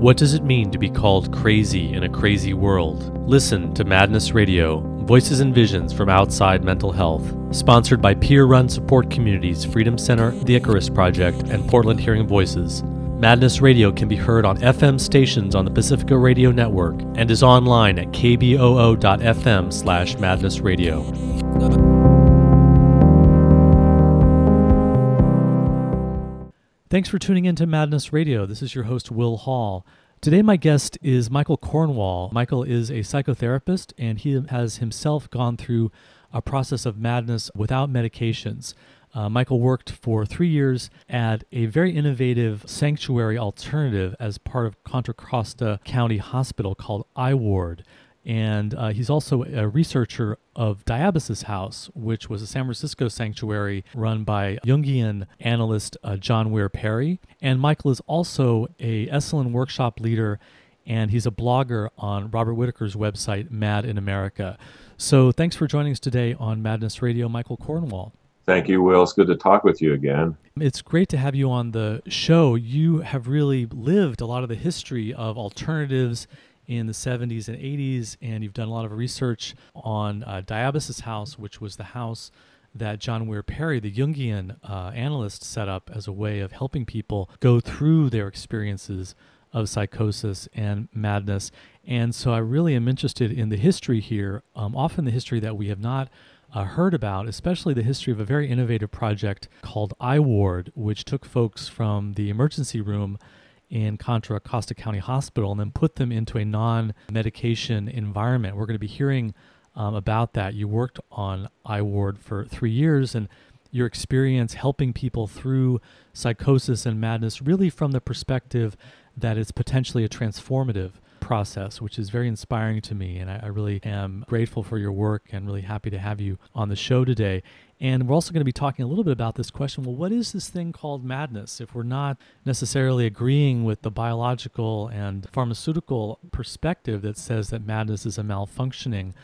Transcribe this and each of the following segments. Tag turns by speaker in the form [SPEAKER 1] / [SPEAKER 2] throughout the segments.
[SPEAKER 1] What does it mean to be called crazy in a crazy world? Listen to Madness Radio, Voices and Visions from Outside Mental Health, sponsored by peer run support communities Freedom Center, the Icarus Project, and Portland Hearing Voices. Madness Radio can be heard on FM stations on the Pacifica Radio Network and is online at kboo.fm slash madnessradio. Thanks for tuning in to Madness Radio. This is your host, Will Hall. Today, my guest is Michael Cornwall. Michael is a psychotherapist, and he has himself gone through a process of madness without medications. Uh, Michael worked for three years at a very innovative sanctuary alternative as part of Contra Costa County Hospital called iWard and uh, he's also a researcher of Diabasis House, which was a San Francisco sanctuary run by Jungian analyst uh, John Weir Perry. And Michael is also a Esalen workshop leader, and he's a blogger on Robert Whitaker's website, Mad in America. So thanks for joining us today on Madness Radio, Michael Cornwall.
[SPEAKER 2] Thank you, Will. It's good to talk with you again.
[SPEAKER 1] It's great to have you on the show. You have really lived a lot of the history of alternatives in the 70s and 80s, and you've done a lot of research on uh, Diabasis House, which was the house that John Weir Perry, the Jungian uh, analyst, set up as a way of helping people go through their experiences of psychosis and madness. And so I really am interested in the history here, um, often the history that we have not uh, heard about, especially the history of a very innovative project called iWard, which took folks from the emergency room in Contra Costa County Hospital and then put them into a non medication environment. We're going to be hearing um, about that. You worked on iWard for three years and your experience helping people through psychosis and madness, really from the perspective that it's potentially a transformative process, which is very inspiring to me. And I, I, really am grateful for your work and really happy to have you on the show today. And we're also going to be talking a little bit about this question well, what is this thing called madness? If we're not necessarily agreeing with the biological and pharmaceutical perspective that says that madness is a malfunctioning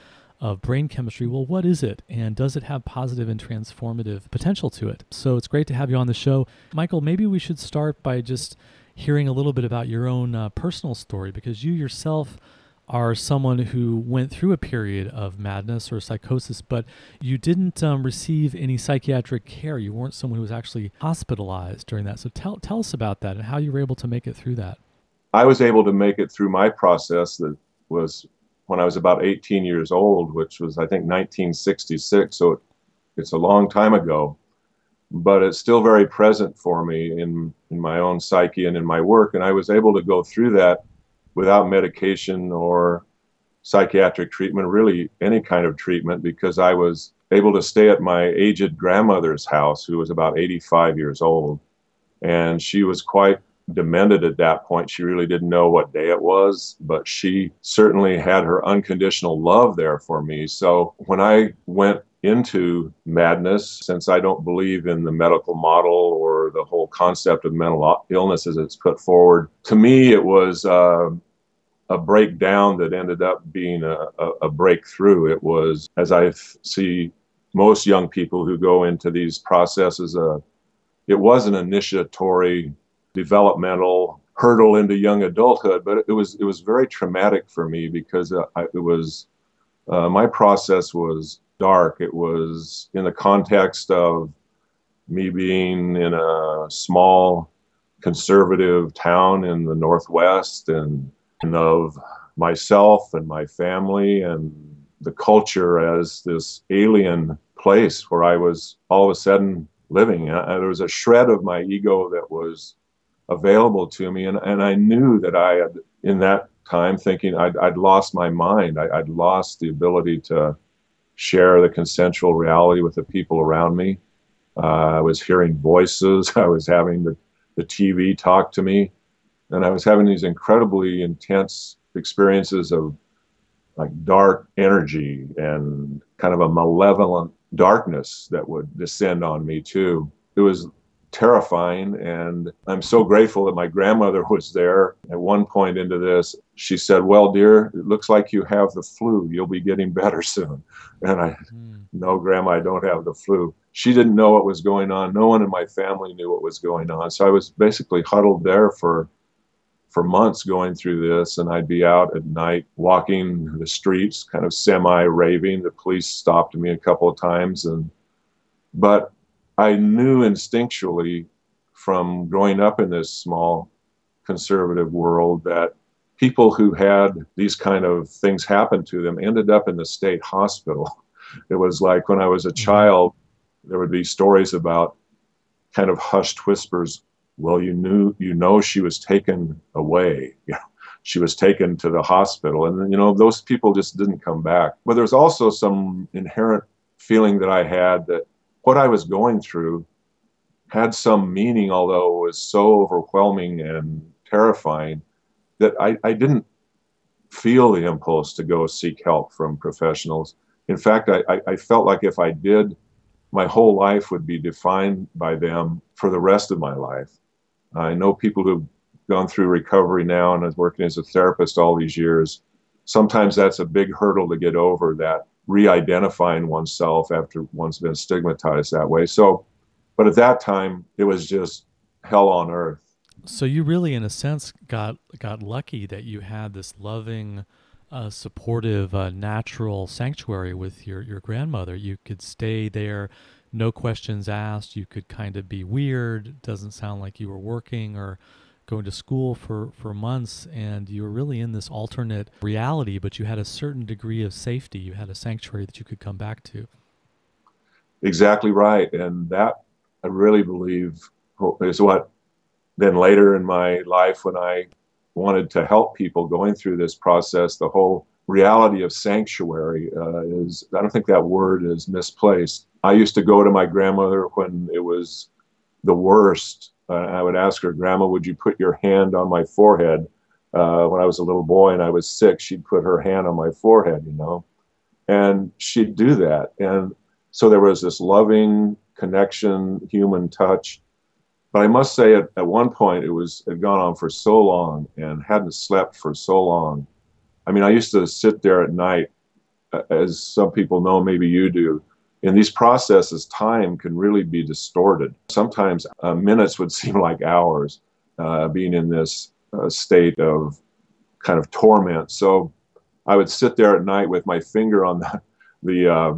[SPEAKER 1] of brain chemistry, well, what is it? And does it have positive and transformative potential to it? So it's great to have you on the show. Michael, maybe we should start by just hearing a little bit about your own uh, personal story because you yourself are someone who went through a period of madness or psychosis, but you didn't um, receive any psychiatric care. You weren't someone who was actually hospitalized during that. So tell, tell us about that and how you were able to make it through that.
[SPEAKER 2] I was able to make it through my process that was when I was about 18 years old, which was, I think, 1966. So it, it's a long time ago, but it's still very present for me in, in my own psyche and in my work. And I was able to go through that without medication or psychiatric treatment, really any kind of treatment, because I was able to stay at my aged grandmother's house, who was about 85 years old. And she was quite demented at that point. She really didn't know what day it was, but she certainly had her unconditional love there for me. So when I went into madness, since I don't believe in the medical model or the whole concept of mental illness as it's put forward, to me it was uh, a breakdown that ended up being a, a, a breakthrough. It was, as I see most young people who go into these processes, uh, it was an initiatory, developmental hurdle into young adulthood, but it was it was very traumatic for me because uh, I, it was uh, my process was dark. It was in the context of me being in a small conservative town in the Northwest and of myself and my family and the culture as this alien place where I was all of a sudden living. There was a shred of my ego that was available to me, and, and I knew that I had, in that time, thinking I'd, I'd lost my mind. I, I'd lost the ability to share the consensual reality with the people around me. Uh, I was hearing voices. I was having the, the TV talk to me and I was having these incredibly intense experiences of like dark energy and kind of a malevolent darkness that would descend on me too. It was terrifying and I'm so grateful that my grandmother was there. At one point into this, she said, "Well, dear, it looks like you have the flu. You'll be getting better soon." And I, mm. "No, grandma, I don't have the flu." she didn't know what was going on. No one in my family knew what was going on. So I was basically huddled there for for months going through this and I'd be out at night walking the streets kind of semi raving the police stopped me a couple of times and but I knew instinctually from growing up in this small conservative world that people who had these kind of things happen to them ended up in the state hospital it was like when I was a mm-hmm. child there would be stories about kind of hushed whispers well, you knew, you know, she was taken away. she was taken to the hospital, and you know, those people just didn't come back. But there's also some inherent feeling that I had that what I was going through had some meaning, although it was so overwhelming and terrifying that I, I didn't feel the impulse to go seek help from professionals. In fact, I, I felt like if I did, my whole life would be defined by them for the rest of my life. I know people who've gone through recovery now and is working as a therapist all these years. Sometimes that's a big hurdle to get over that re-identifying oneself after one's been stigmatized that way. So, but at that time, it was just hell on earth.
[SPEAKER 1] So you really, in a sense, got got lucky that you had this loving, uh, supportive, uh, natural sanctuary with your your grandmother. You could stay there no questions asked. You could kind of be weird. It doesn't sound like you were working or going to school for, for months and you were really in this alternate reality, but you had a certain degree of safety. You had a sanctuary that you could come back to.
[SPEAKER 2] Exactly right. And that I really believe is what then later in my life when I wanted to help people going through this process, the whole reality of sanctuary uh, is, I don't think that word is misplaced. I used to go to my grandmother when it was the worst. Uh, I would ask her, Grandma, would you put your hand on my forehead? Uh, when I was a little boy and I was sick, she'd put her hand on my forehead, you know, and she'd do that. And so there was this loving connection, human touch. But I must say, at, at one point, it was had gone on for so long and hadn't slept for so long I mean, I used to sit there at night, uh, as some people know, maybe you do. In these processes, time can really be distorted. Sometimes uh, minutes would seem like hours uh, being in this uh, state of kind of torment. So I would sit there at night with my finger on the, the uh,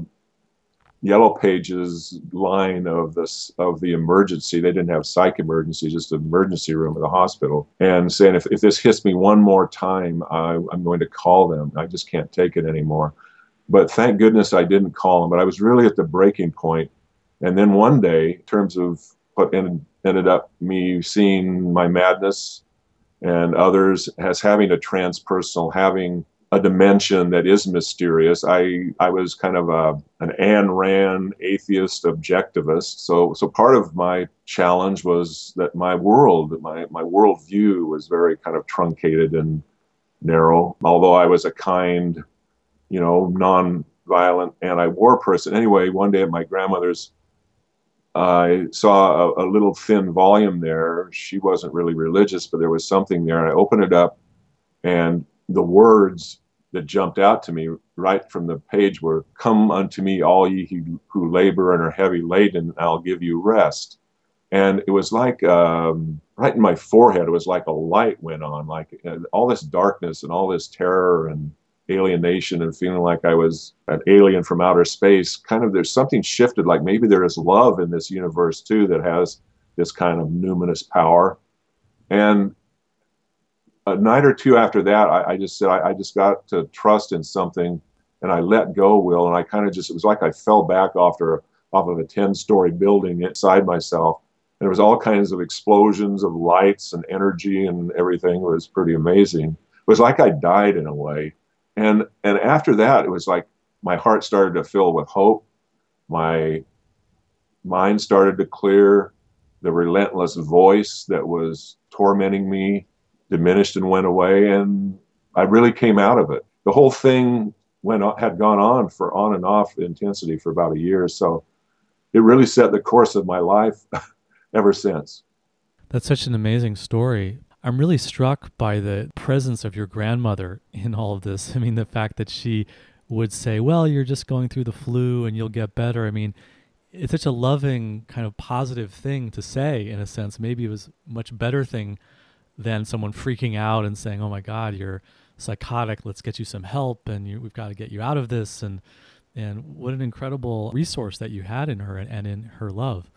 [SPEAKER 2] yellow pages line of this of the emergency they didn't have psych emergency just an emergency room at the hospital and saying if, if this hits me one more time I, i'm going to call them i just can't take it anymore but thank goodness i didn't call him. but i was really at the breaking point. and then one day in terms of what ended, ended up me seeing my madness and others as having a transpersonal having a dimension that is mysterious. I I was kind of a an Ayn Rand atheist objectivist. So so part of my challenge was that my world, my my worldview was very kind of truncated and narrow. Although I was a kind, you know, non-violent anti-war person. Anyway, one day at my grandmother's I saw a, a, little thin volume there. She wasn't really religious, but there was something there. And I opened it up, and the words that jumped out to me right from the page were come unto me all ye who, labor and are heavy laden and i'll give you rest and it was like um, right in my forehead it was like a light went on like uh, all this darkness and all this terror and alienation and feeling like i was an alien from outer space kind of there's something shifted like maybe there is love in this universe too that has this kind of numinous power and a night or two after that, I, I just said, I, I, just got to trust in something and I let go, Will. And I kind of just, it was like I fell back after, off of a 10 story building inside myself. And there was all kinds of explosions of lights and energy and everything. It was pretty amazing. It was like I died in a way. And, and after that, it was like my heart started to fill with hope. My mind started to clear. The relentless voice that was tormenting me diminished and went away, and I really came out of it. The whole thing went had gone on for on and off intensity for about a year, so it really set the course of my life ever since.
[SPEAKER 1] That's such an amazing story. I'm really struck by the presence of your grandmother in all of this. I mean, the fact that she would say, "Well, you're just going through the flu and you'll get better." I mean, it's such a loving kind of positive thing to say in a sense. Maybe it was much better thing than someone freaking out and saying, "Oh my God, you're psychotic. Let's get you some help, and you, we've got to get you out of this." And and what an incredible resource that you had in her and, and in her love.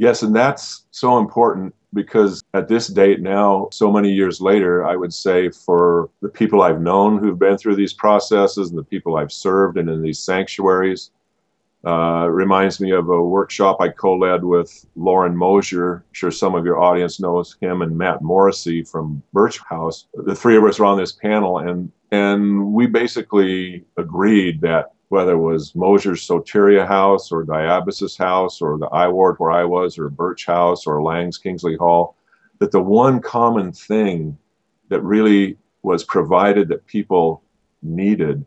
[SPEAKER 2] Yes, and that's so important because at this date now, so many years later, I would say for the people I've known who've been through these processes and the people I've served and in these sanctuaries, uh, reminds me of a workshop I co-led with Loren Mosher. I'm sure some of your audience knows him and Matt Morrissey from Birch House. The three of us were on this panel, and and we basically agreed that whether it was Mosher's Soteria House or Diabasis House or the I Ward where I was or Birch House or Laing's Kingsley Hall, that the one common thing that really was provided that people needed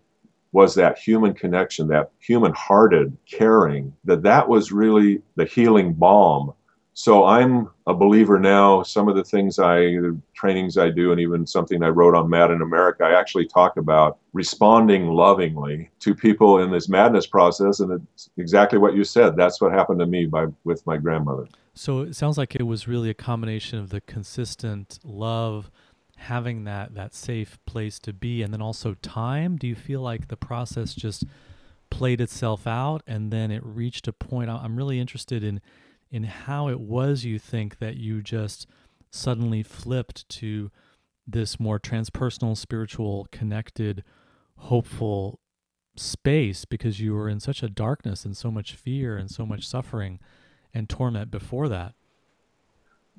[SPEAKER 2] was that human connection, that human hearted caring, that that was really the healing balm. So I'm a believer now. Some of the things I, the trainings I do, and even something I wrote on Mad in America, I actually talk about responding lovingly to people in this madness process. And it's exactly what you said. That's what happened to me by with my grandmother.
[SPEAKER 1] So it sounds like it was really a combination of the consistent love having that that safe place to be and then also time do you feel like the process just played itself out and then it reached a point i'm really interested in in how it was you think that you just suddenly flipped to this more transpersonal spiritual connected hopeful space because you were in such a darkness and so much fear and so much suffering and torment before that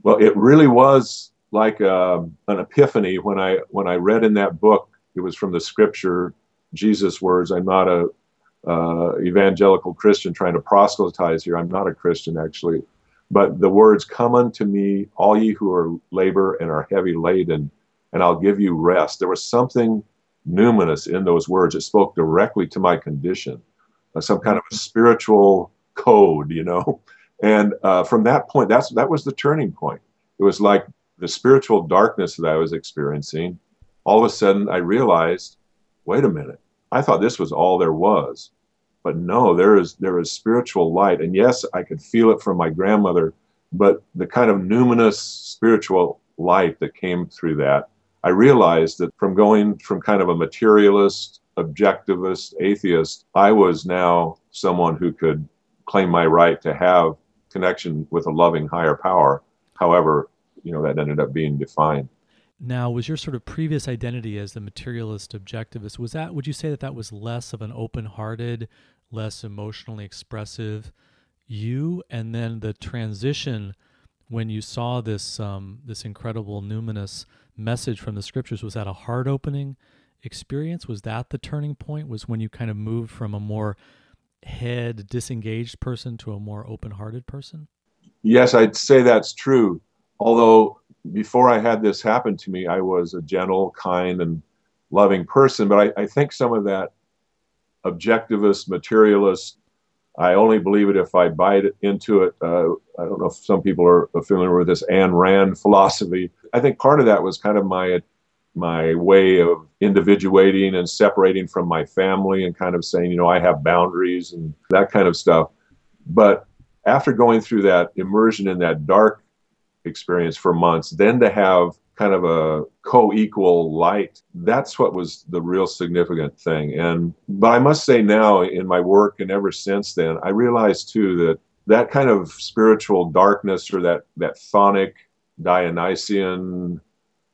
[SPEAKER 2] well it really was like uh, an epiphany when I when I read in that book. It was from the scripture, Jesus' words. I'm not a uh, evangelical Christian trying to proselytize here. I'm not a Christian actually, but the words, "Come unto me, all ye who are labor and are heavy laden, and I'll give you rest." There was something numinous in those words. It spoke directly to my condition, uh, some kind of a spiritual code, you know. And uh, from that point, that's that was the turning point. It was like the spiritual darkness that I was experiencing, all of a sudden I realized, wait a minute, I thought this was all there was. But no, there is there is spiritual light. And yes, I could feel it from my grandmother, but the kind of numinous spiritual light that came through that, I realized that from going from kind of a materialist, objectivist, atheist, I was now someone who could claim my right to have connection with a loving higher power, however you know that ended up being defined.
[SPEAKER 1] Now, was your sort of previous identity as the materialist objectivist was that would you say that that was less of an open-hearted, less emotionally expressive you. And then the transition when you saw this um, this incredible numinous message from the scriptures was that a heart opening experience? Was that the turning point? Was when you kind of moved from a more head disengaged person to a more open-hearted person?
[SPEAKER 2] Yes i'd say that's true. Although before I had this happen to me, I was a gentle, kind, and loving person. But I, I think some of that objectivist, materialist, I only believe it if I bite into it. Uh, I don't know if some people are familiar with this Ayn Rand philosophy. I think part of that was kind of my my way of individuating and separating from my family and kind of saying, you know, I have boundaries and that kind of stuff. But after going through that immersion in that dark experience for months, then to have kind of a co-equal light that's what was the real significant thing. And but i must say now in my work and ever since then i realized too that that kind of spiritual darkness or that that chthonic dionysian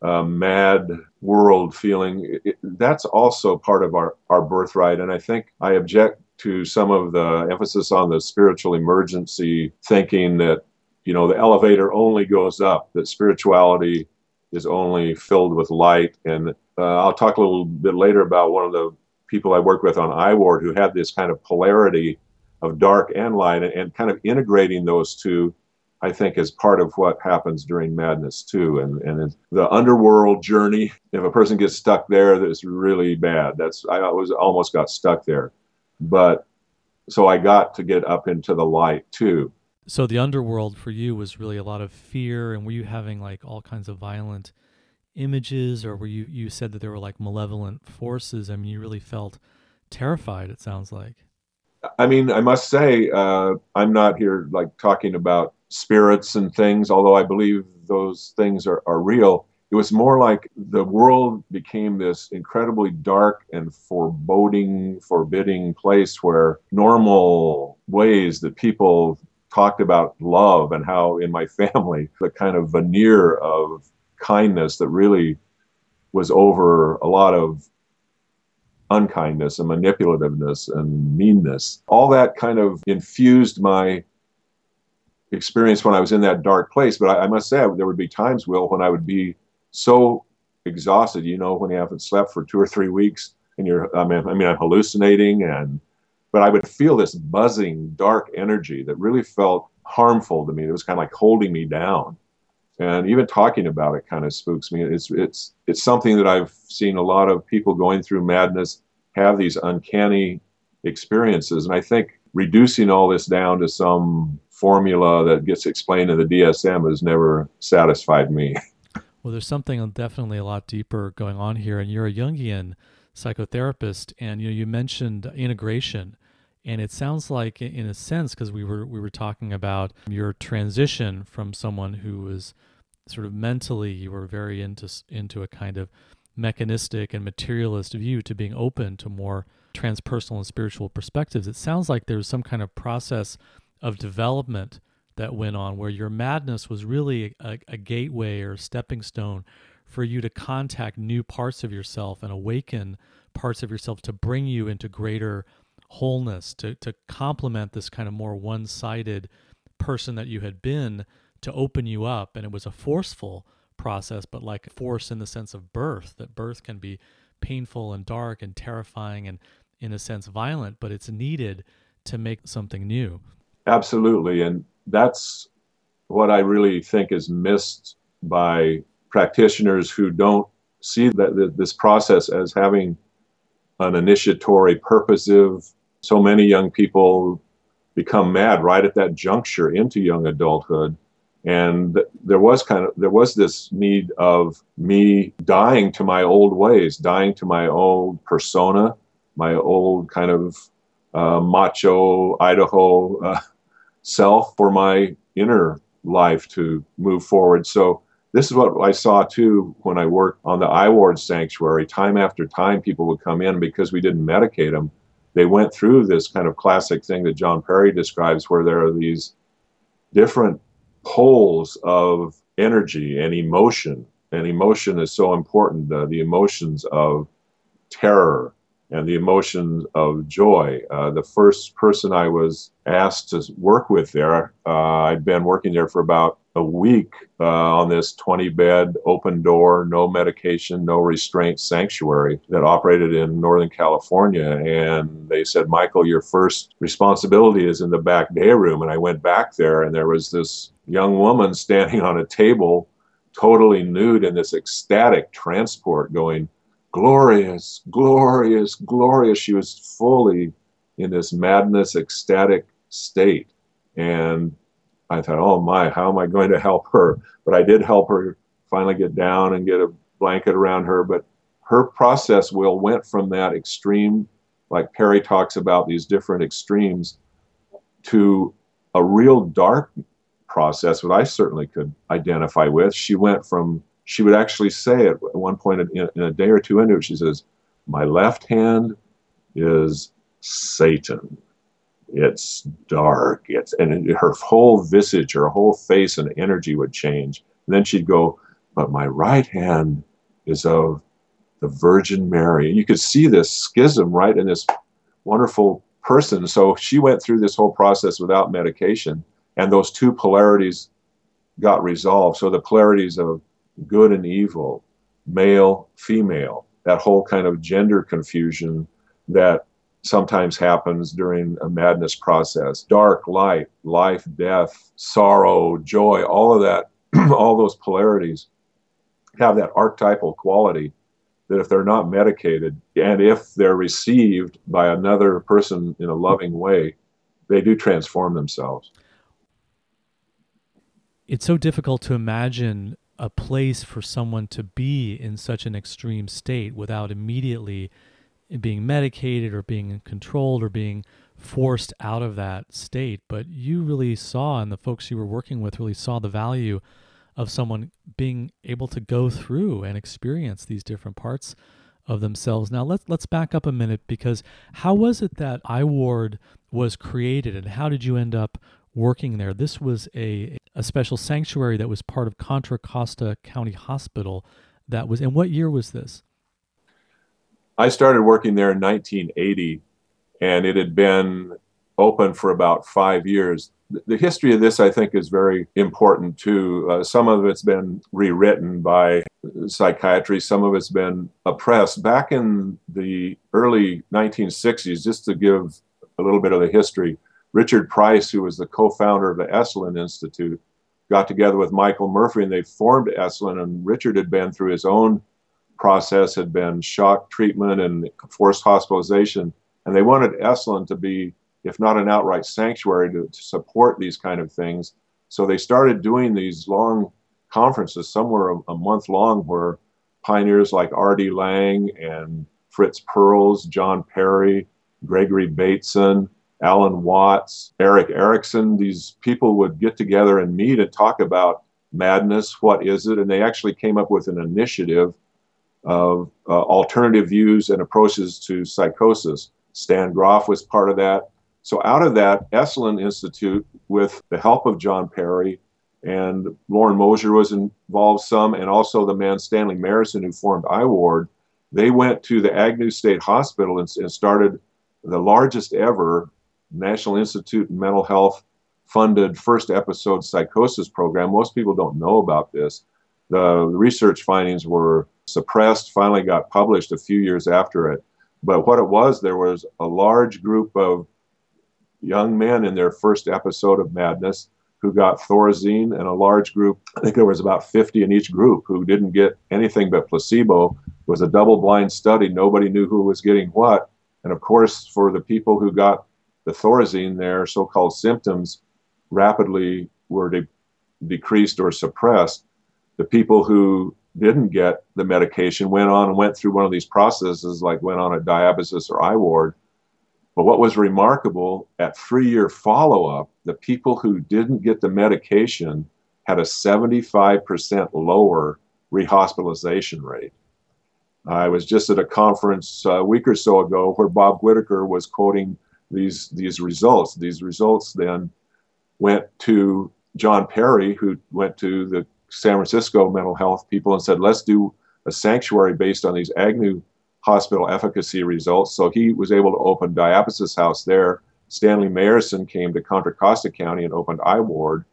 [SPEAKER 2] uh, mad world feeling it, that's also part of our our birthright. And i think i object to some of the emphasis on the spiritual emergency thinking that you know the elevator only goes up that spirituality is only filled with light. And uh, i'll talk a little bit later about one of the people i worked with on iward who had this kind of polarity of dark and light and, and kind of integrating those two i think is part of what happens during madness too. And, and the underworld journey. If a person gets stuck there that's really bad. That's i was almost got stuck there. But so i got to get up into the light too
[SPEAKER 1] so the underworld for you was really a lot of fear and were you having like all kinds of violent images or were you you said that there were like malevolent forces i mean you really felt terrified it sounds like
[SPEAKER 2] I mean, I must say, uh, I'm not here like talking about spirits and things, although I believe those things are, are real. It was more like the world became this incredibly dark and foreboding, forbidding place where normal ways that people talked about love and how in my family, the kind of veneer of kindness that really was over a lot of unkindness and manipulativeness and meanness. All that kind of infused my experience when I was in that dark place. But I, I, must say, there would be times, Will, when I would be so exhausted, you know, when you haven't slept for two or three weeks and you're, I mean, I mean, I'm hallucinating and, but I would feel this buzzing dark energy that really felt harmful to me. It was kind of like holding me down and even talking about it kind of spooks me. It's it's it's something that I've seen a lot of people going through madness have these uncanny experiences, and I think reducing all this down to some formula that gets explained in the DSM has never satisfied me.
[SPEAKER 1] Well, there's something definitely a lot deeper going on here, and you're a Jungian psychotherapist, and you know, you mentioned integration and it sounds like in a sense because we were we were talking about your transition from someone who was sort of mentally you were very into into a kind of mechanistic and materialist view to being open to more transpersonal and spiritual perspectives. It sounds like there's some kind of process of development that went on where your madness was really a, a gateway or a stepping stone for you to contact new parts of yourself and awaken parts of yourself to bring you into greater wholeness to to complement this kind of more one-sided person that you had been to open you up. And it was a forceful process but like force in the sense of birth that birth can be painful and dark and terrifying and in a sense violent but it's needed to make something new.
[SPEAKER 2] Absolutely. And that's what i really think is missed by practitioners who don't see that this process as having an initiatory purposive so many young people become mad right at that juncture into young adulthood. And there was kind of there was this need of me dying to my old ways dying to my old persona my old kind of uh, macho idaho uh, self for my inner life to move forward. So this is what i saw too when i worked on the i ward sanctuary. Time after time people would come in because we didn't medicate them they went through this kind of classic thing that John Perry describes, where there are these different poles of energy and emotion. And emotion is so important uh, the emotions of terror and the emotions of joy. Uh, the first person I was asked to work with there, uh, I'd been working there for about a week uh, on this 20 bed, open door, no medication, no restraint sanctuary that operated in Northern California. And they said, Michael, your first responsibility is in the back day room. And I went back there, and there was this young woman standing on a table, totally nude in this ecstatic transport, going, Glorious, glorious, glorious. She was fully in this madness, ecstatic state. And I thought, oh my, how am I going to help her? But I did help her finally get down and get a blanket around her. But her process will went from that extreme, like Perry talks about these different extremes, to a real dark process, what I certainly could identify with. She went from, she would actually say at one point in, in a day or two into it, she says, My left hand is Satan it's dark. It's and her whole visage her whole face and energy would change. And then she'd go but my right hand is of the virgin mary. And you could see this schism right in this wonderful person. So she went through this whole process without medication and those two polarities got resolved. So the polarities of good and evil male female that whole kind of gender confusion that sometimes happens during a madness process. Dark, light, life, death, sorrow, joy, all of that, all those polarities have that archetypal quality that if they're not medicated and if they're received by another person in a loving way, they do transform themselves.
[SPEAKER 1] It's so difficult to imagine a place for someone to be in such an extreme state without immediately being medicated or being controlled or being forced out of that state, but you really saw, and the folks you were working with really saw the value of someone being able to go through and experience these different parts of themselves. Now let's let's back up a minute because how was it that iWard was created and how did you end up working there? This was a a special sanctuary that was part of Contra Costa County Hospital that was and what year was this?
[SPEAKER 2] I started working there in 1980 and it had been open for about 5 years the history of this, I think, is very important too. Uh, some of it's been rewritten by psychiatry, some of it's been oppressed. Back in the early 1960s, just to give a little bit of the history, Richard Price, who was the co founder of the Esalen Institute, got together with Michael Murphy and they formed Esalen. And Richard had been through his own process, had been shock treatment and forced hospitalization. And they wanted Esalen to be if not an outright sanctuary, to, to support these kind of things. So they started doing these long conferences, somewhere a, a month long, where pioneers like R.D. Laing and Fritz Perls, John Perry, Gregory Bateson, Alan Watts, Erik Erikson, these people would get together and meet and talk about madness, what is it? And they actually came up with an initiative of uh, alternative views and approaches to psychosis. Stan Grof was part of that. So out of that, Esalen Institute, with the help of John Perry and Loren Mosher was involved some, and also the man Stanley Marison who formed iWard, they went to the Agnews State Hospital and, and started the largest ever National Institute of Mental Health funded first episode psychosis program. Most people don't know about this. The research findings were suppressed, finally got published a few years after it. But what it was, there was a large group of young men in their first episode of madness who got Thorazine and a large group, I think there was about 50 in each group who didn't get anything but placebo. It was a double blind study. Nobody knew who was getting what. And of course, for the people who got the Thorazine, their so called symptoms rapidly were de- decreased or suppressed. The people who didn't get the medication went on and went through one of these processes, like went on a diabasis or iWard, but what was remarkable at three year follow up, the people who didn't get the medication had a 75% lower rehospitalization rate. I was just at a conference a week or so ago where Bob Whitaker was quoting these, these results. These results then went to John Perry, who went to the San Francisco mental health people and said, let's do a sanctuary based on these Agnew hospital efficacy results. So he was able to open Diabasis House there. Stanley Marison came to Contra Costa County and opened I Ward.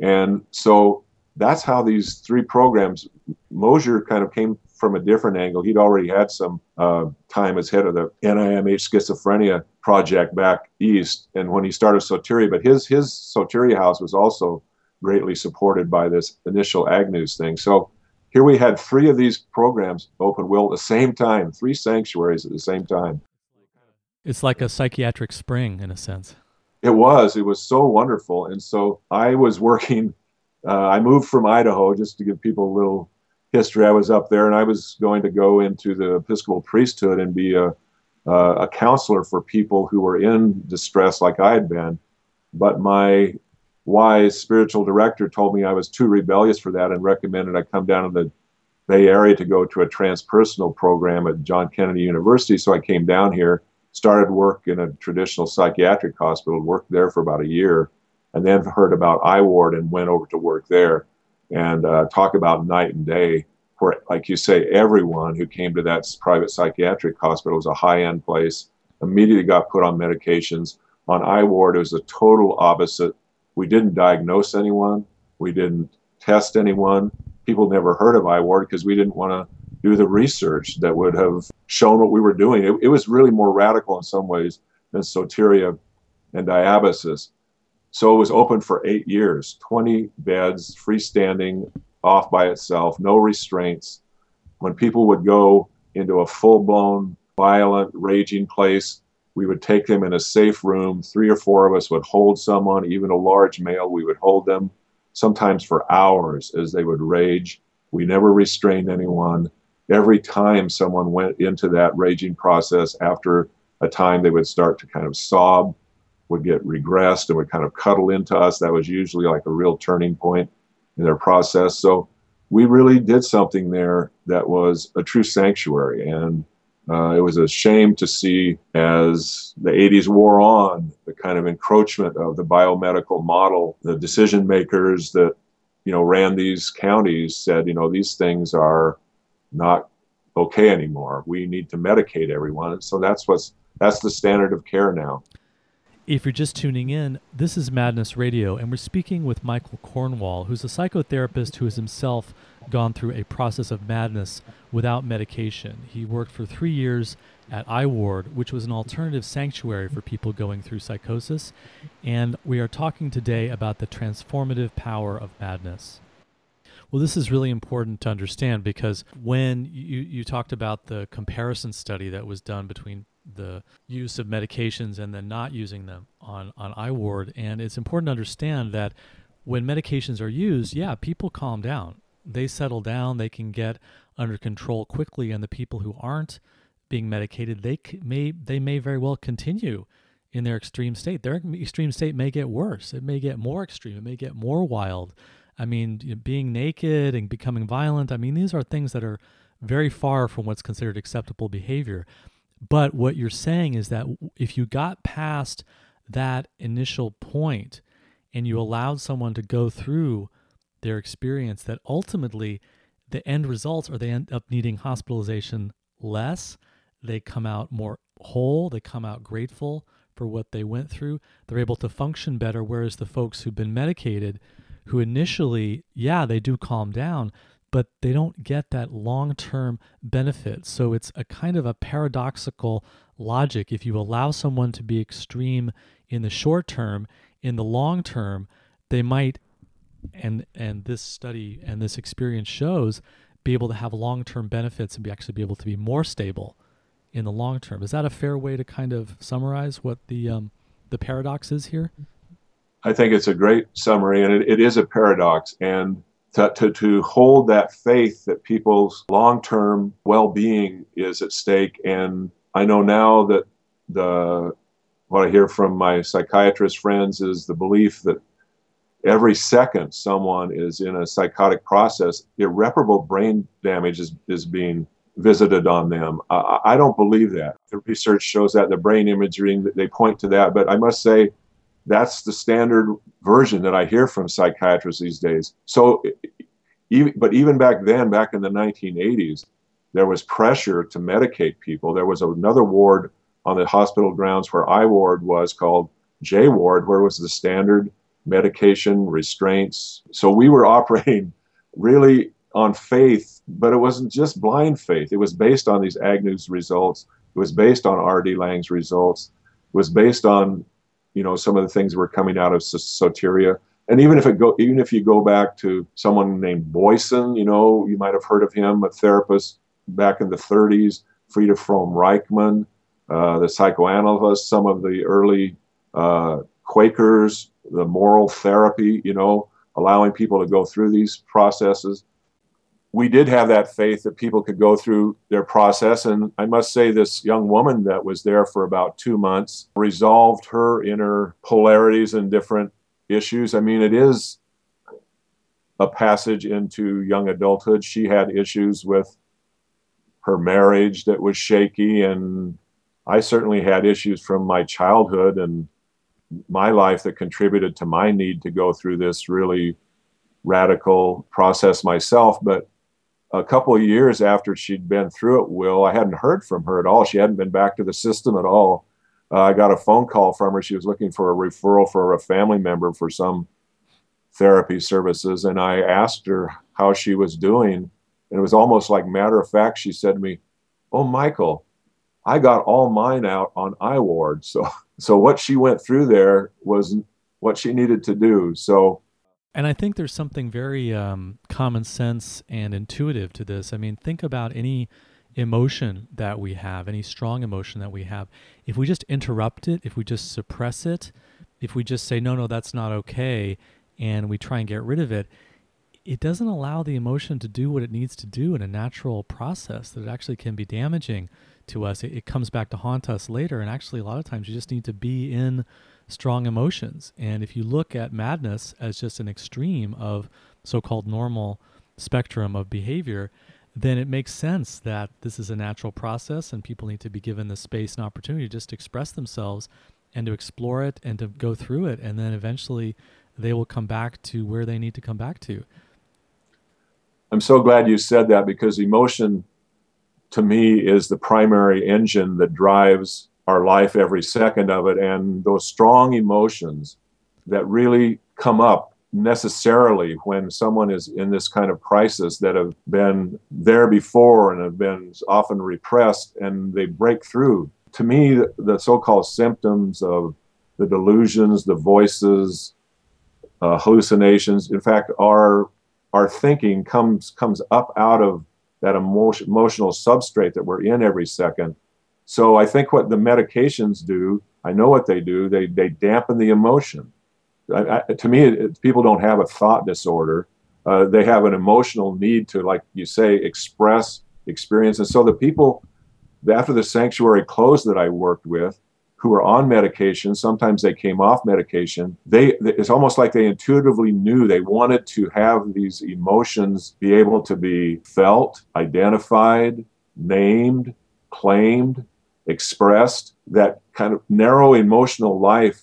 [SPEAKER 2] And so that's how these three programs, Mosher kind of came from a different angle. He'd already had some uh, time as head of the NIMH schizophrenia project back east, and when he started Soteria, but his his Soteria house was also greatly supported by this initial Agnew's thing. So here we had three of these programs open, Will, at the same time, three sanctuaries at the same time.
[SPEAKER 1] It's like a psychiatric spring in a sense.
[SPEAKER 2] It was. It was so wonderful. And so I was working, uh, I moved from Idaho just to give people a little history. I was up there and I was going to go into the Episcopal priesthood and be a, uh, a counselor for people who were in distress like I had been. But my wise spiritual director told me I was too rebellious for that and recommended I come down to the Bay Area to go to a transpersonal program at John Kennedy University. So I came down here, started work in a traditional psychiatric hospital, worked there for about a year, and then heard about iWard and went over to work there and uh, talk about night and day. Where, like you say, everyone who came to that private psychiatric hospital was a high end place, immediately got put on medications. On iWard, it was a total opposite we didn't diagnose anyone. We didn't test anyone. People never heard of iWard because we didn't want to do the research that would have shown what we were doing. It, it was really more radical in some ways than Soteria and Diabasis. So it was open for eight years, 20 beds, freestanding, off by itself, no restraints. When people would go into a full blown, violent, raging place, we would take them in a safe room. Three or four of us would hold someone, even a large male. We would hold them sometimes for hours as they would rage. We never restrained anyone. Every time someone went into that raging process, after a time, they would start to kind of sob would get regressed and would kind of cuddle into us. That was usually like a real turning point in their process. So we really did something there that was a true sanctuary. And uh, it was a shame to see as the 80s wore on the kind of encroachment of the biomedical model. The decision makers that you know ran these counties said, you know, these things are not okay anymore. We need to medicate everyone. So that's what's that's the standard of care now.
[SPEAKER 1] If you're just tuning in, this is Madness Radio, and we're speaking with Michael Cornwall, who's a psychotherapist who has himself gone through a process of madness without medication. He worked for three years at iWard, which was an alternative sanctuary for people going through psychosis. And we are talking today about the transformative power of madness. Well, this is really important to understand because when you, you talked about the comparison study that was done between the use of medications and then not using them on, on iWard, and it's important to understand that when medications are used, yeah, people calm down they settle down, they can get under control quickly, and the people who aren't being medicated, they may they may very well continue in their extreme state. Their extreme state may get worse. It may get more extreme. It may get more wild. I mean, you know, being naked and becoming violent. I mean, these are things that are very far from what's considered acceptable behavior. But what you're saying is that if you got past that initial point and you allowed someone to go through their experience that ultimately the end results are they end up needing hospitalization less. They come out more whole, they come out grateful for what they went through. They're able to function better. Whereas the folks who've been medicated, who initially, yeah, they do calm down, but they don't get that long term benefit. So it's a kind of a paradoxical logic. If you allow someone to be extreme in the short term, in the long term, they might and and this study and this experience shows be able to have long-term benefits and be actually be able to be more stable in the long term. Is that a fair way to kind of summarize what the um, the paradox is here?
[SPEAKER 2] I think it's a great summary, and it, it is a paradox. And to, to, to hold that faith that people's long term well being is at stake. And I know now that the what I hear from my psychiatrist friends is the belief that every second someone is in a psychotic process, irreparable brain damage is, is being visited on them. Uh, I don't believe that. The research shows that the brain imaging, they point to that. But I must say, that's the standard version that I hear from psychiatrists these days. So, even, but even back then, back in the 1980s, there was pressure to medicate people. There was another ward on the hospital grounds where I ward was called J ward, where was the standard medication, restraints. So we were operating really on faith, but it wasn't just blind faith. It was based on these Agnew's results. It was based on R.D. Laing's results. It was based on, you know, some of the things were coming out of Soteria. And even if it go, even if you go back to someone named Boisen, you know, you might have heard of him, a therapist back in the 30s, Frieda Fromm-Reichmann, uh, the psychoanalyst, some of the early uh, Quakers, the moral therapy, you know, allowing people to go through these processes. We did have that faith that people could go through their process. And I must say, this young woman that was there for about two months resolved her inner polarities and different issues. I mean, it is a passage into young adulthood. She had issues with her marriage that was shaky, and I certainly had issues from my childhood and my life that contributed to my need to go through this really radical process myself. But a couple of years after she'd been through it, Will, I hadn't heard from her at all. She hadn't been back to the system at all. Uh, I got a phone call from her. She was looking for a referral for a family member for some therapy services. And I asked her how she was doing. And it was almost like matter of fact, she said to me, Oh, Michael, I got all mine out on iWard. So so what she went through there was what she needed to do. So
[SPEAKER 1] and I think there's something very um, common sense and intuitive to this. I mean, think about any emotion that we have, any strong emotion that we have. If we just interrupt it, if we just suppress it, if we just say, no, no, that's not okay, and we try and get rid of it, it doesn't allow the emotion to do what it needs to do in a natural process that it actually can be damaging to us, it, it comes back to haunt us later. And actually, a lot of times you just need to be in strong emotions. And if you look at madness as just an extreme of so called normal spectrum of behavior, then it makes sense that this is a natural process and people need to be given the space and opportunity just to express themselves and to explore it and to go through it. And then eventually they will come back to where they need to come back to.
[SPEAKER 2] I'm so glad you said that because emotion to me is the primary engine that drives our life every second of it. And those strong emotions that really come up necessarily when someone is in this kind of crisis that have been there before and have been often repressed and they break through. To me, the, so called symptoms of the delusions, the voices, uh, hallucinations, in fact, our, our thinking comes, comes up out of that emotion, emotional substrate that we're in every second. So I think what the medications do, I know what they do, they, they dampen the emotion I, I, to me, it, people don't have a thought disorder. Uh, they have an emotional need to, like you say, express experience. And so the people after the sanctuary closed that I worked with, who were on medication, sometimes they came off medication. They it's almost like they intuitively knew they wanted to have these emotions be able to be felt, identified, named, claimed, expressed. That kind of narrow emotional life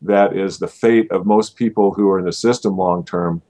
[SPEAKER 2] that is the fate of most people who are in the system long term,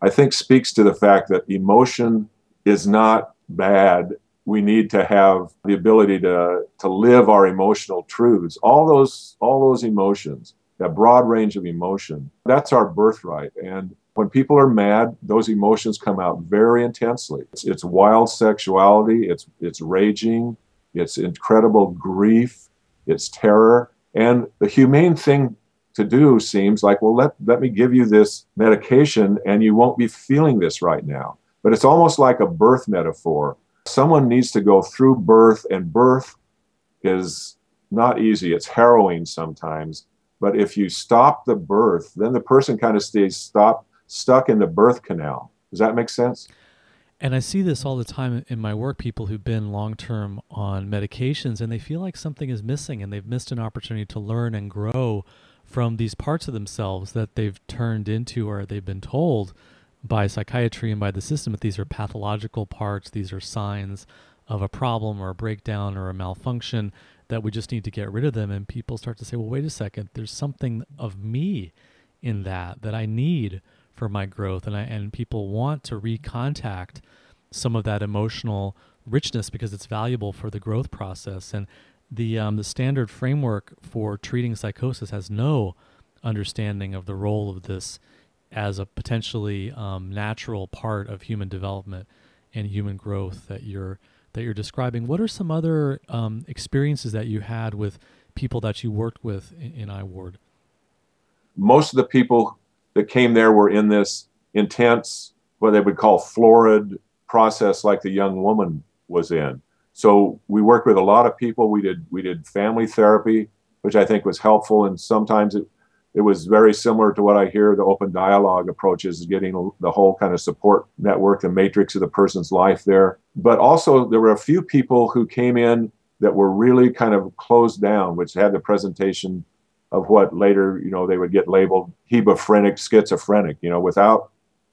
[SPEAKER 2] I think speaks to the fact that emotion is not bad. We need to have the ability to, to live our emotional truths. All those, all those emotions, that broad range of emotion, that's our birthright. And when people are mad, those emotions come out very intensely. It's, it's wild sexuality, it's, it's raging, it's incredible grief, it's terror. And the humane thing to do seems like, well, let, let me give you this medication and you won't be feeling this right now. But it's almost like a birth metaphor. Someone needs to go through birth, and birth is not easy. It's harrowing sometimes. But if you stop the birth, then the person kind of stays stop, stuck in the birth canal. Does that make sense?
[SPEAKER 1] And I see this all the time in my work people who've been long term on medications and they feel like something is missing and they've missed an opportunity to learn and grow from these parts of themselves that they've turned into or they've been told by psychiatry and by the system that these are pathological parts, these are signs of a problem or a breakdown or a malfunction that we just need to get rid of them. And people start to say, well, wait a second, there's something of me in that that I need for my growth. And I and people want to recontact some of that emotional richness because it's valuable for the growth process. And the um, the standard framework for treating psychosis has no understanding of the role of this as a potentially um, natural part of human development and human growth that you're that you're describing. What are some other um, experiences that you had with people that you worked with in, in iWard?
[SPEAKER 2] Most of the people that came there were in this intense, what they would call florid process, like the young woman was in. So we worked with a lot of people. We did we did family therapy, which I think was helpful, and sometimes it it was very similar to what I hear the open dialogue approach is getting the whole kind of support network, the matrix of the person's life there. But also there were a few people who came in that were really kind of closed down, which had the presentation of what later, you know, they would get labeled hebephrenic, schizophrenic, you know, without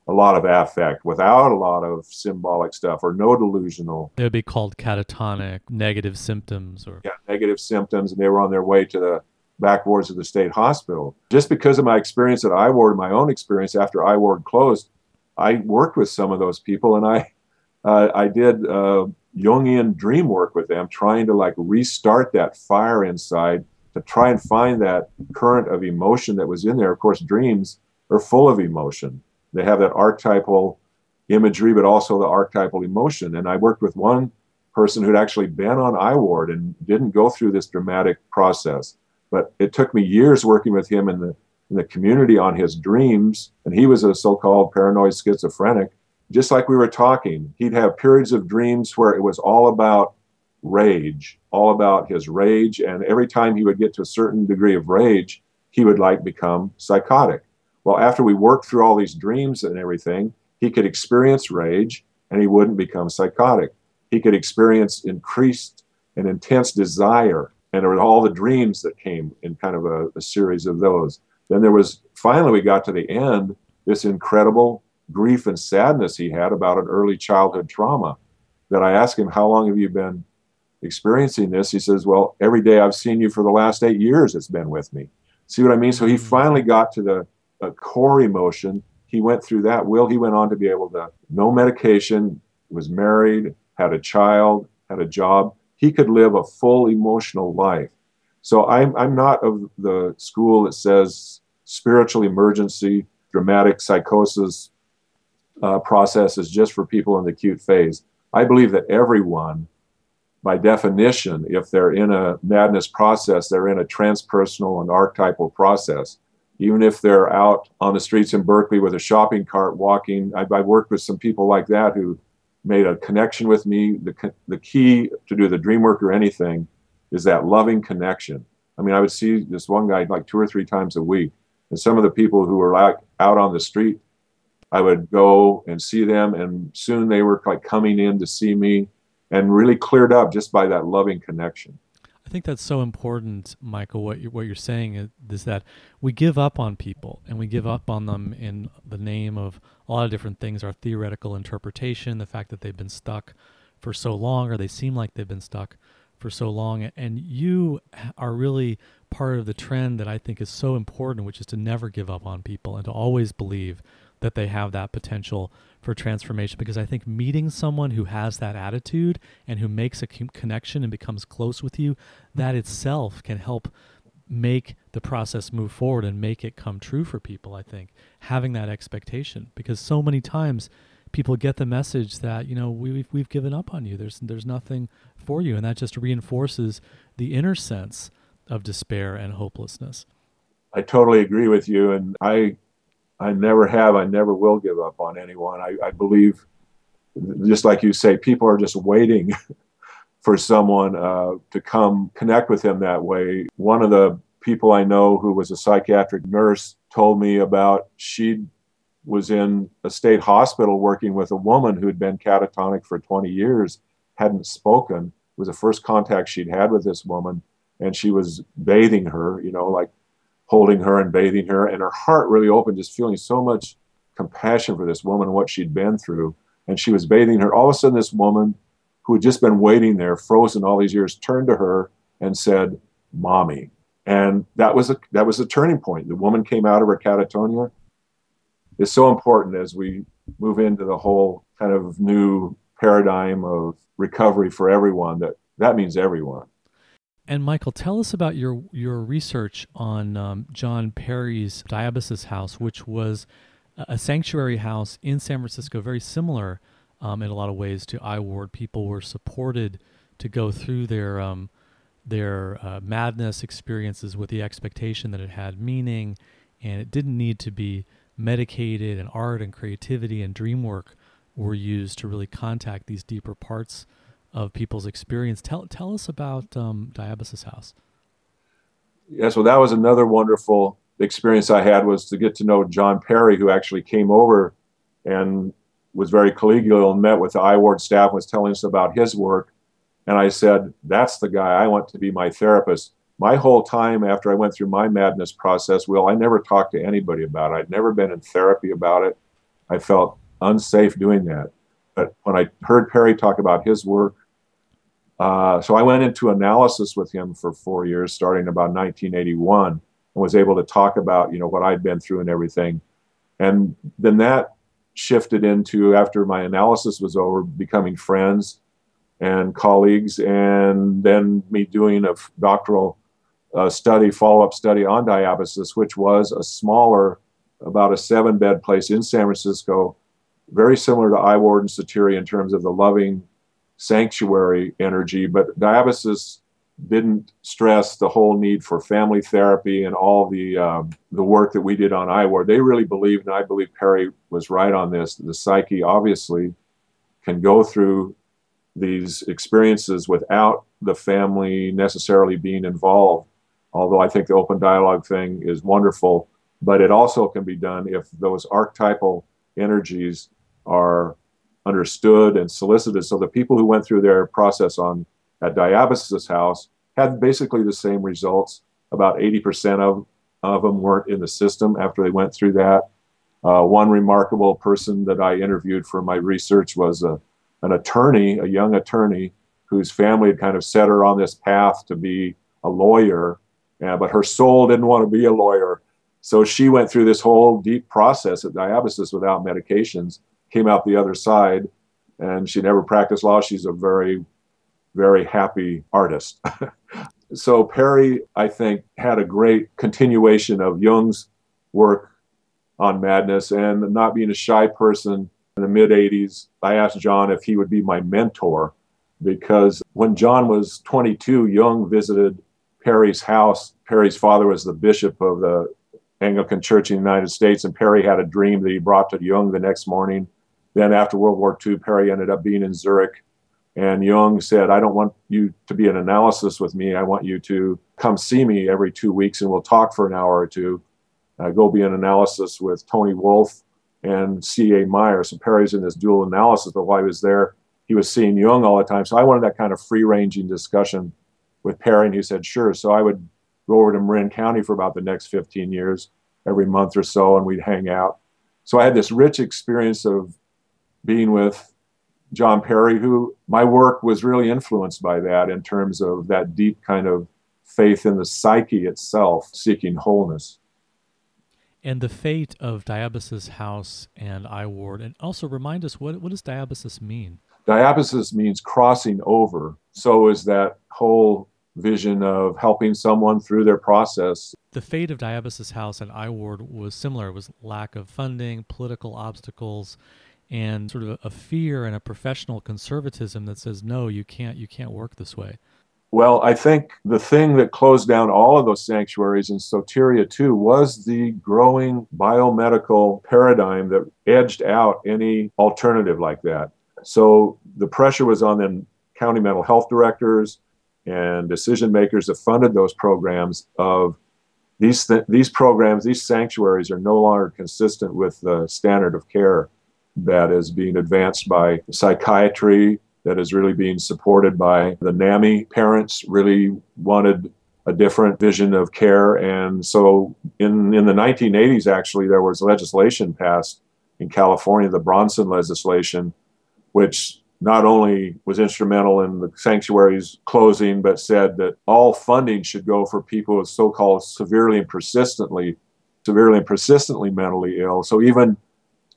[SPEAKER 2] a lot of affect without a lot of symbolic stuff or no delusional.
[SPEAKER 1] They would be called catatonic, negative symptoms or
[SPEAKER 2] yeah, negative symptoms, and they were on their way to the back wards of the state hospital. Just because of my experience at iWard, my own experience after iWard closed, I worked with some of those people, and I uh, I did uh, Jungian dream work with them, trying to like restart that fire inside to try and find that current of emotion that was in there. Of course, dreams are full of emotion they have that archetypal imagery, but also the archetypal emotion. And I worked with one person who'd actually been on iWard and didn't go through this dramatic process. But it took me years working with him in the in the community on his dreams, and he was a so-called paranoid schizophrenic. Just like we were talking, he'd have periods of dreams where it was all about rage, all about his rage, and every time he would get to a certain degree of rage, he would like become psychotic. Well, after we worked through all these dreams and everything, he could experience rage and he wouldn't become psychotic. He could experience increased and intense desire and there were all the dreams that came in kind of a, a series of those. Then there was finally we got to the end, this incredible grief and sadness he had about an early childhood trauma. That I asked him, How long have you been experiencing this? He says, Well, every day I've seen you for the last eight years, it's been with me. See what I mean? So he mm-hmm. finally got to the core emotion. He went through that. Will he went on to be able to, no medication, was married, had a child, had a job. He could live a full emotional life. So I'm, I'm not of the school that says spiritual emergency, dramatic psychosis uh, process is just for people in the acute phase. I believe that everyone, by definition, if they're in a madness process, they're in a transpersonal and archetypal process. Even if they're out on the streets in Berkeley with a shopping cart walking, I've, I've worked with some people like that who made a connection with me. The, the key to do the dream work or anything is that loving connection. I mean, I would see this one guy like two or three times a week. And some of the people who were like out on the street, I would go and see them. And soon they were like coming in to see me and really cleared up just by that loving connection.
[SPEAKER 1] I think that's so important, Michael. What you're, what you're saying is, is, that we give up on people and we give mm-hmm. up on them in the name of a lot of different things our theoretical interpretation, the fact that they've been stuck for so long or they seem like they've been stuck for so long. And you are really part of the trend that I think is so important, which is to never give up on people and to always believe that they have that potential for transformation because I think meeting someone who has that attitude and who makes a connection and becomes close with you, that itself can help make the process move forward and make it come true for people, I think. Having that expectation because so many times people get the message that, you know, we, we've, we've given up on you. There's there's nothing for you and that just reinforces the inner sense of despair and hopelessness.
[SPEAKER 2] I totally agree with you and I I never have, I never will give up on anyone. I, I believe, just like you say, people are just waiting for someone uh, to come connect with them that way. One of the people I know who was a psychiatric nurse told me about she was in a state hospital working with a woman who had been catatonic for 20 years, hadn't spoken. It was the first contact she'd had with this woman, and she was bathing her, you know, like holding her and bathing her, and her heart really opened, just feeling so much compassion for this woman and what she'd been through. And she was bathing her. All of a sudden, this woman who had just been waiting there, frozen all these years, turned to her and said, "Mommy." And that was a that was a turning point. The woman came out of her catatonia. It's so important as we move into the whole kind of new paradigm of recovery for everyone that that means everyone.
[SPEAKER 1] And Michael, tell us about your your research on um, John Perry's Diabasis House, which was a sanctuary house in San Francisco, very similar um, in a lot of ways to I Ward. People were supported to go through their um, their uh, madness experiences with the expectation that it had meaning, and it didn't need to be medicated. And art and creativity and dream work were used to really contact these deeper parts of people's experience. Tell tell us about um, Diabasis House.
[SPEAKER 2] Yes, well, that was another wonderful experience I had was to get to know John Perry, who actually came over and was very collegial and met with the I Ward staff, was telling us about his work. And I said, That's the guy I want to be my therapist. My whole time after I went through my madness process, Will, I never talked to anybody about it. I'd never been in therapy about it. I felt unsafe doing that. But when I heard Perry talk about his work, uh, so I went into analysis with him for four years, starting about 1981, and was able to talk about you know what I'd been through and everything. And then that shifted into after my analysis was over, becoming friends and colleagues, and then me doing a doctoral uh, study, follow-up study on diabasis, which was a smaller, about a seven-bed place in San Francisco, very similar to I Ward and Soteria in terms of the loving sanctuary energy, but diabasis didn't stress the whole need for family therapy and all the um, the work that we did on iWard. They really believed, and I believe Perry was right on this. The psyche obviously can go through these experiences without the family necessarily being involved. Although I think the open dialogue thing is wonderful, but it also can be done if those archetypal energies are understood and solicited. So the people who went through their process on at Diabasis House had basically the same results. About 80% of, of them weren't in the system after they went through that. Uh, one remarkable person that I interviewed for my research was a, an attorney, a young attorney, whose family had kind of set her on this path to be a lawyer, uh, but her soul didn't want to be a lawyer. So she went through this whole deep process at Diabasis without medications, came out the other side, and she never practiced law. She's a very, very happy artist. so Perry, I think, had a great continuation of Jung's work on madness and not being a shy person in the mid 80s. I asked John if he would be my mentor because when John was 22, Jung visited Perry's house. Perry's father was the bishop of the Anglican Church in the United States, and Perry had a dream that he brought to Jung the next morning. Then, after World War II, Perry ended up being in Zurich. And Jung said, I don't want you to be an analysis with me. I want you to come see me every two weeks and we'll talk for an hour or two. Uh, go be an analysis with Toni Wolff and C.A. Meier. So Perry's in this dual analysis, but while he was there, he was seeing Jung all the time. So I wanted that kind of free ranging discussion with Perry, and he said, sure. So I would go over to Marin County for about the next 15 years, every month or so, and we'd hang out. So I had this rich experience of being with John Perry, who my work was really influenced by that in terms of that deep kind of faith in the psyche itself, seeking wholeness.
[SPEAKER 1] And the fate of Diabasis House and I Ward, and also remind us what what does Diabasis mean?
[SPEAKER 2] Diabasis means crossing over. So is that whole vision of helping someone through their process.
[SPEAKER 1] The fate of Diabasis House and I Ward was similar. It was lack of funding, political obstacles, and sort of a fear and a professional conservatism that says no you can't you can't work this way.
[SPEAKER 2] Well i think the thing that closed down all of those sanctuaries in soteria too was the growing biomedical paradigm that edged out any alternative like that. So the pressure was on the county mental health directors and decision makers that funded those programs of these th- these programs these sanctuaries are no longer consistent with the standard of care that is being advanced by psychiatry, that is really being supported by the NAMI parents, really wanted a different vision of care. And so in, in the 1980s, actually, there was legislation passed in California, the Bronzan legislation, which not only was instrumental in the sanctuaries closing, but said that all funding should go for people with so-called severely and persistently, severely and persistently mentally ill. So even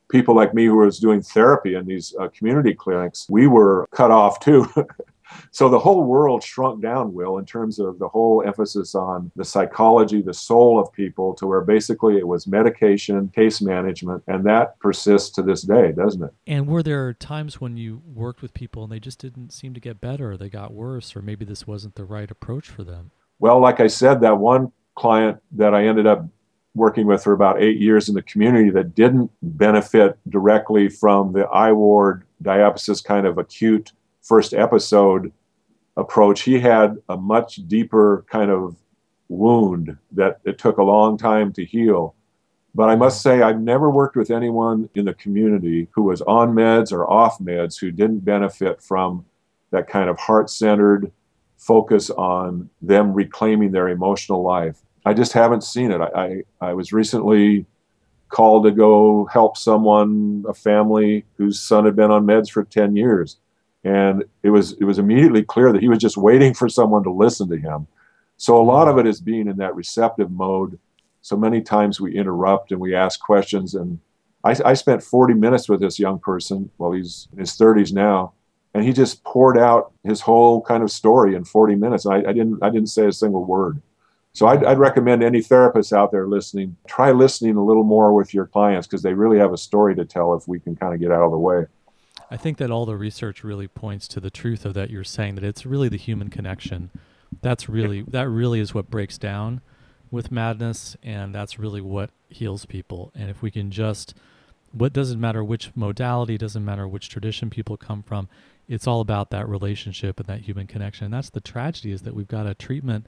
[SPEAKER 2] people like me who was doing therapy in these uh, community clinics, we were cut off too. so the whole world shrunk down, Will, in terms of the whole emphasis on the psychology, the soul of people, to where basically it was medication, case management, and that persists to this day, doesn't it?
[SPEAKER 1] And were there times when you worked with people and they just didn't seem to get better, or they got worse, or maybe this wasn't the right approach for them?
[SPEAKER 2] Well, like I said, that one client that I ended up working with for about eight years in the community that didn't benefit directly from the I ward diabasis kind of acute first episode approach. He had a much deeper kind of wound that it took a long time to heal. But I must say, I've never worked with anyone in the community who was on meds or off meds who didn't benefit from that kind of heart centered focus on them reclaiming their emotional life. I just haven't seen it. I, I, I was recently called to go help someone, a family whose son had been on meds for 10 years. And it was it was immediately clear that he was just waiting for someone to listen to him. So a lot of it is being in that receptive mode. So many times we interrupt and we ask questions. And I, I spent 40 minutes with this young person. Well, he's in his 30s now, and he just poured out his whole kind of story in 40 minutes. I, I didn't I didn't say a single word. So I'd, I'd, recommend any therapists out there listening, try listening a little more with your clients because they really have a story to tell if we can kind of get out of the way.
[SPEAKER 1] I think that all the research really points to the truth of that you're saying that it's really the human connection. That's really that really is what breaks down with madness and that's really what heals people. And if we can just what doesn't matter which modality, doesn't matter which tradition people come from, it's all about that relationship and that human connection. And that's the tragedy is that we've got a treatment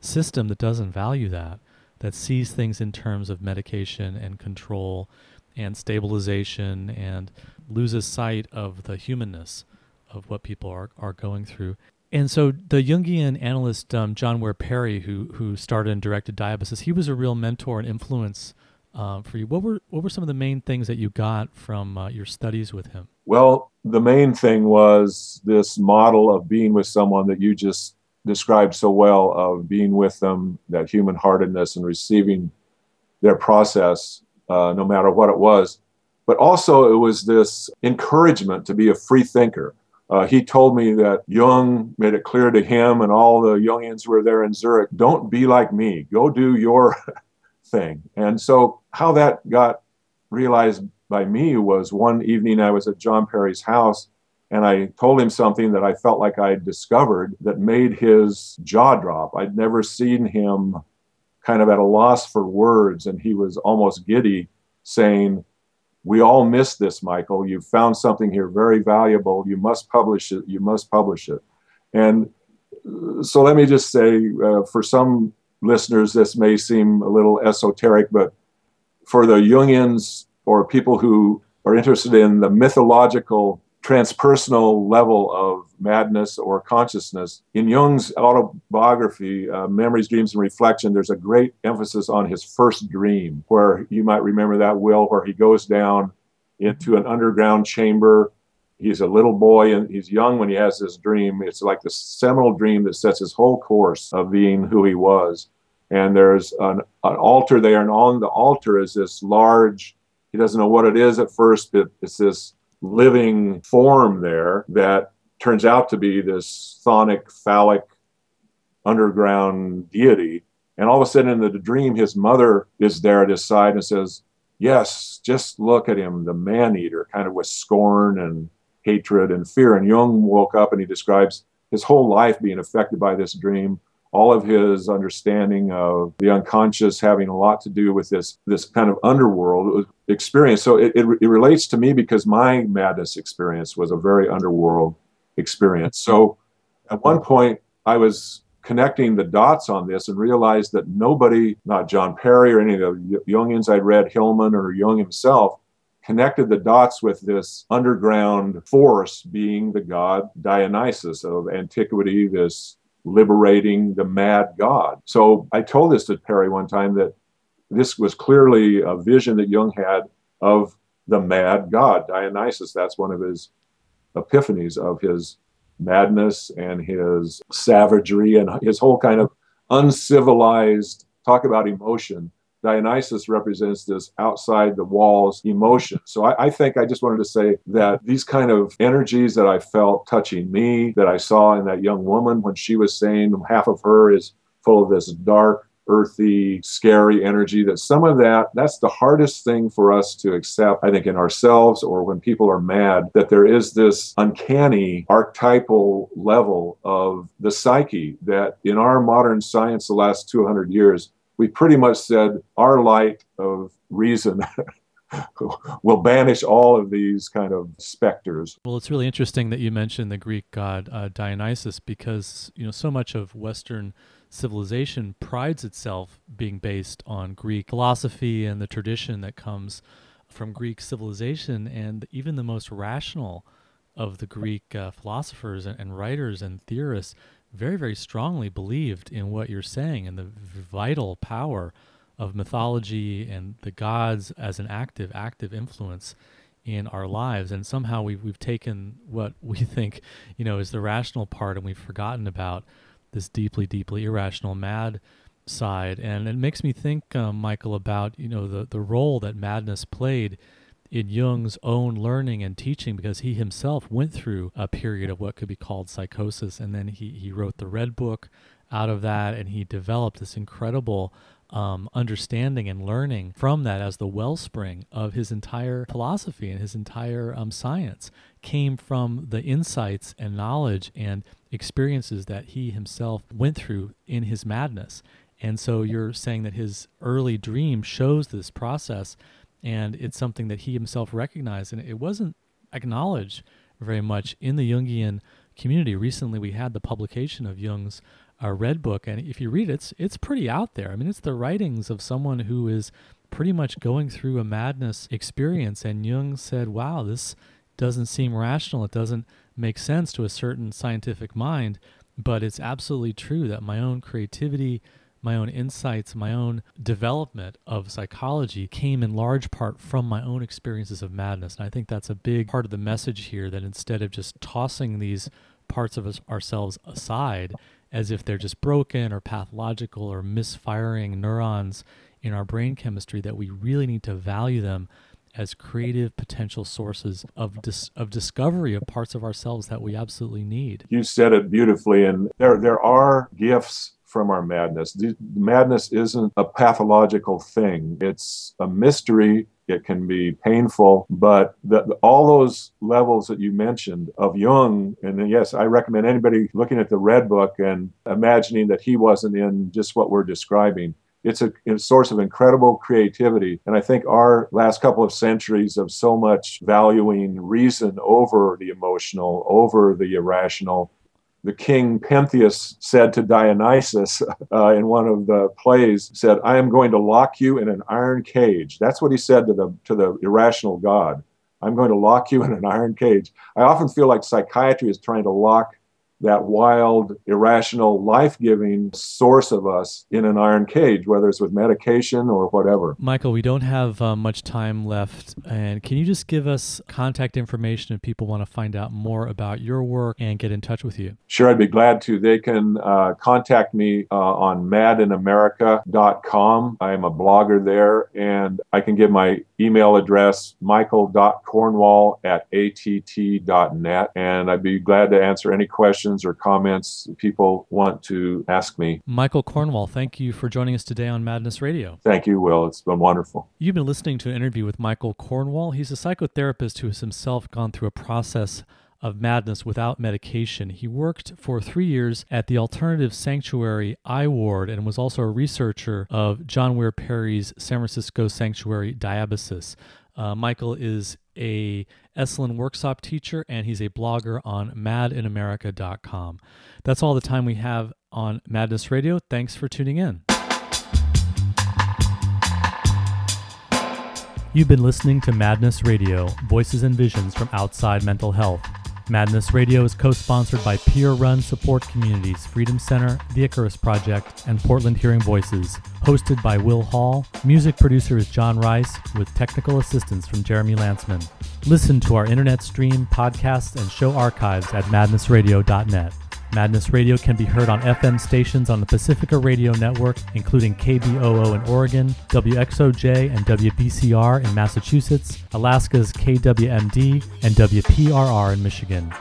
[SPEAKER 1] system that doesn't value that, that sees things in terms of medication and control and stabilization and loses sight of the humanness of what people are, are going through. And so the Jungian analyst um, John Weir Perry, who who started and directed Diabasis, he was a real mentor and influence uh, for you. What were what were some of the main things that you got from uh, your studies with him?
[SPEAKER 2] Well, the main thing was this model of being with someone that you just described so well of being with them, that human heartedness and receiving their process, uh, no matter what it was. But also, it was this encouragement to be a free thinker. Uh, he told me that Jung made it clear to him and all the Jungians who were there in Zurich don't be like me, go do your thing. And so, how that got realized by me was one evening I was at John Perry's house and I told him something that I felt like I discovered that made his jaw drop. I'd never seen him kind of at a loss for words, and he was almost giddy, saying, We all miss this, Michael. You've found something here very valuable. You must publish it. You must publish it. And uh, so let me just say uh, for some listeners, this may seem a little esoteric, but for the Jungians or people who are interested in the mythological transpersonal level of madness or consciousness. In Jung's autobiography, uh, Memories, Dreams, and Reflection, there's a great emphasis on his first dream, where you might remember that, Will, where he goes down into an underground chamber. He's a little boy and he's young when he has this dream. It's like the seminal dream that sets his whole course of being who he was. And there's an, an altar there, and on the altar is this large, he doesn't know what it is at first, but it's this living form there that turns out to be this chthonic, phallic, underground deity. And all of a sudden in the dream, his mother is there at his side and says, Yes, just look at him, the man eater, kind of with scorn and hatred and fear. And Jung woke up and he describes his whole life being affected by this dream all of his understanding of the unconscious having a lot to do with this this kind of underworld experience. So it, it, it, relates to me because my madness experience was a very underworld experience. So at one point I was connecting the dots on this and realized that nobody, not John Perry or any of the Jungians I'd read, Hillman or Jung himself, connected the dots with this underground force being the god Dionysus of antiquity, this liberating the mad god. So I told this to Perry one time that this was clearly a vision that Jung had of the mad god, Dionysus. That's one of his epiphanies of his madness and his savagery and his whole kind of uncivilized talk about emotion Dionysus represents this outside the walls emotion. So I, I, think I just wanted to say that these kind of energies that I felt touching me, that I saw in that young woman when she was saying half of her is full of this dark, earthy, scary energy, that some of that, that's the hardest thing for us to accept, I think, in ourselves or when people are mad, that there is this uncanny archetypal level of the psyche that in our modern science the last 200 years we pretty much said our light of reason will banish all of these kind of specters.
[SPEAKER 1] Well, it's really interesting that you mentioned the Greek god uh, Dionysus because you know so much of Western civilization prides itself being based on Greek philosophy and the tradition that comes from Greek civilization, and even the most rational of the Greek uh, philosophers and, and writers and theorists very, very strongly believed in what you're saying and the vital power of mythology and the gods as an active, active influence in our lives. And somehow we've, we've taken what we think, you know, is the rational part and we've forgotten about this deeply, deeply irrational, mad side. And it makes me think, um, Michael, about, you know, the, the role that madness played in Jung's own learning and teaching because he himself went through a period of what could be called psychosis. And then he, he wrote the Red Book out of that and he developed this incredible um, understanding and learning from that as the wellspring of his entire philosophy and his entire um, science came from the insights and knowledge and experiences that he himself went through in his madness. And so you're saying that his early dream shows this process and it's something that he himself recognized, and it wasn't acknowledged very much in the Jungian community. Recently, we had the publication of Jung's uh, Red Book, and if you read it, it's it's pretty out there. I mean, it's the writings of someone who is pretty much going through a madness experience, and Jung said, "Wow, this doesn't seem rational. It doesn't make sense to a certain scientific mind." but it's absolutely true that my own creativity, my own insights, my own development of psychology came in large part from my own experiences of madness. And I think that's a big part of the message here that instead of just tossing these parts of us, ourselves aside as if they're just broken or pathological or misfiring neurons in our brain chemistry, that we really need to value them as creative potential sources of dis- of discovery of parts of ourselves that we absolutely need.
[SPEAKER 2] You said it beautifully, and there there are gifts from our madness. The madness isn't a pathological thing. It's a mystery. It can be painful, but the, all those levels that you mentioned of Jung, and yes, I recommend anybody looking at the Red Book and imagining that he wasn't in just what we're describing it's a, a, source of incredible creativity. And I think our last couple of centuries of so much valuing reason over the emotional, over the irrational. The king Pentheus said to Dionysus uh, in one of the plays, said, I am going to lock you in an iron cage. That's what he said to the, to the irrational God. I'm going to lock you in an iron cage. I often feel like psychiatry is trying to lock that wild, irrational, life giving source of us in an iron cage, whether it's with medication or whatever.
[SPEAKER 1] Michael, we don't have uh, much time left. And can you just give us contact information if people want to find out more about your work and get in touch with you?
[SPEAKER 2] Sure, I'd be glad to. They can uh, contact me uh, on madinamerica.com. I am a blogger there, and I can give my email address, michael.cornwall at att.net. And I'd be glad to answer any questions questions or comments people want to ask me.
[SPEAKER 1] Michael Cornwall, thank you for joining us today on Madness Radio.
[SPEAKER 2] Thank you, Will. It's been wonderful.
[SPEAKER 1] You've been listening to an interview with Michael Cornwall. He's a psychotherapist who has himself gone through a process of madness without medication. He worked for three years at the alternative sanctuary I Ward and was also a researcher of John Weir Perry's San Francisco sanctuary Diabasis. Uh, Michael is a Esalen workshop teacher and he's a blogger on madinamerica.com. That's all the time we have on Madness Radio. Thanks for tuning in. You've been listening to Madness Radio, voices and visions from outside mental health. Madness Radio is co sponsored by peer run support communities Freedom Center, The Icarus Project, and Portland Hearing Voices. Hosted by Will Hall, music producer is John Rice, with technical assistance from Jeremy Lantzman. Listen to our internet stream, podcasts, and show archives at madnessradio.net. Madness Radio can be heard on FM stations on the Pacifica Radio Network, including KBOO in Oregon, WXOJ and WBCR in Massachusetts, Alaska's KWMD, and WPRR in Michigan.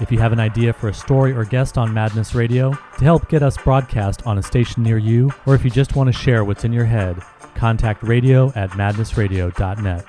[SPEAKER 1] If you have an idea for a story or guest on Madness Radio to help get us broadcast on a station near you, or if you just want to share what's in your head, contact radio at madnessradio.net.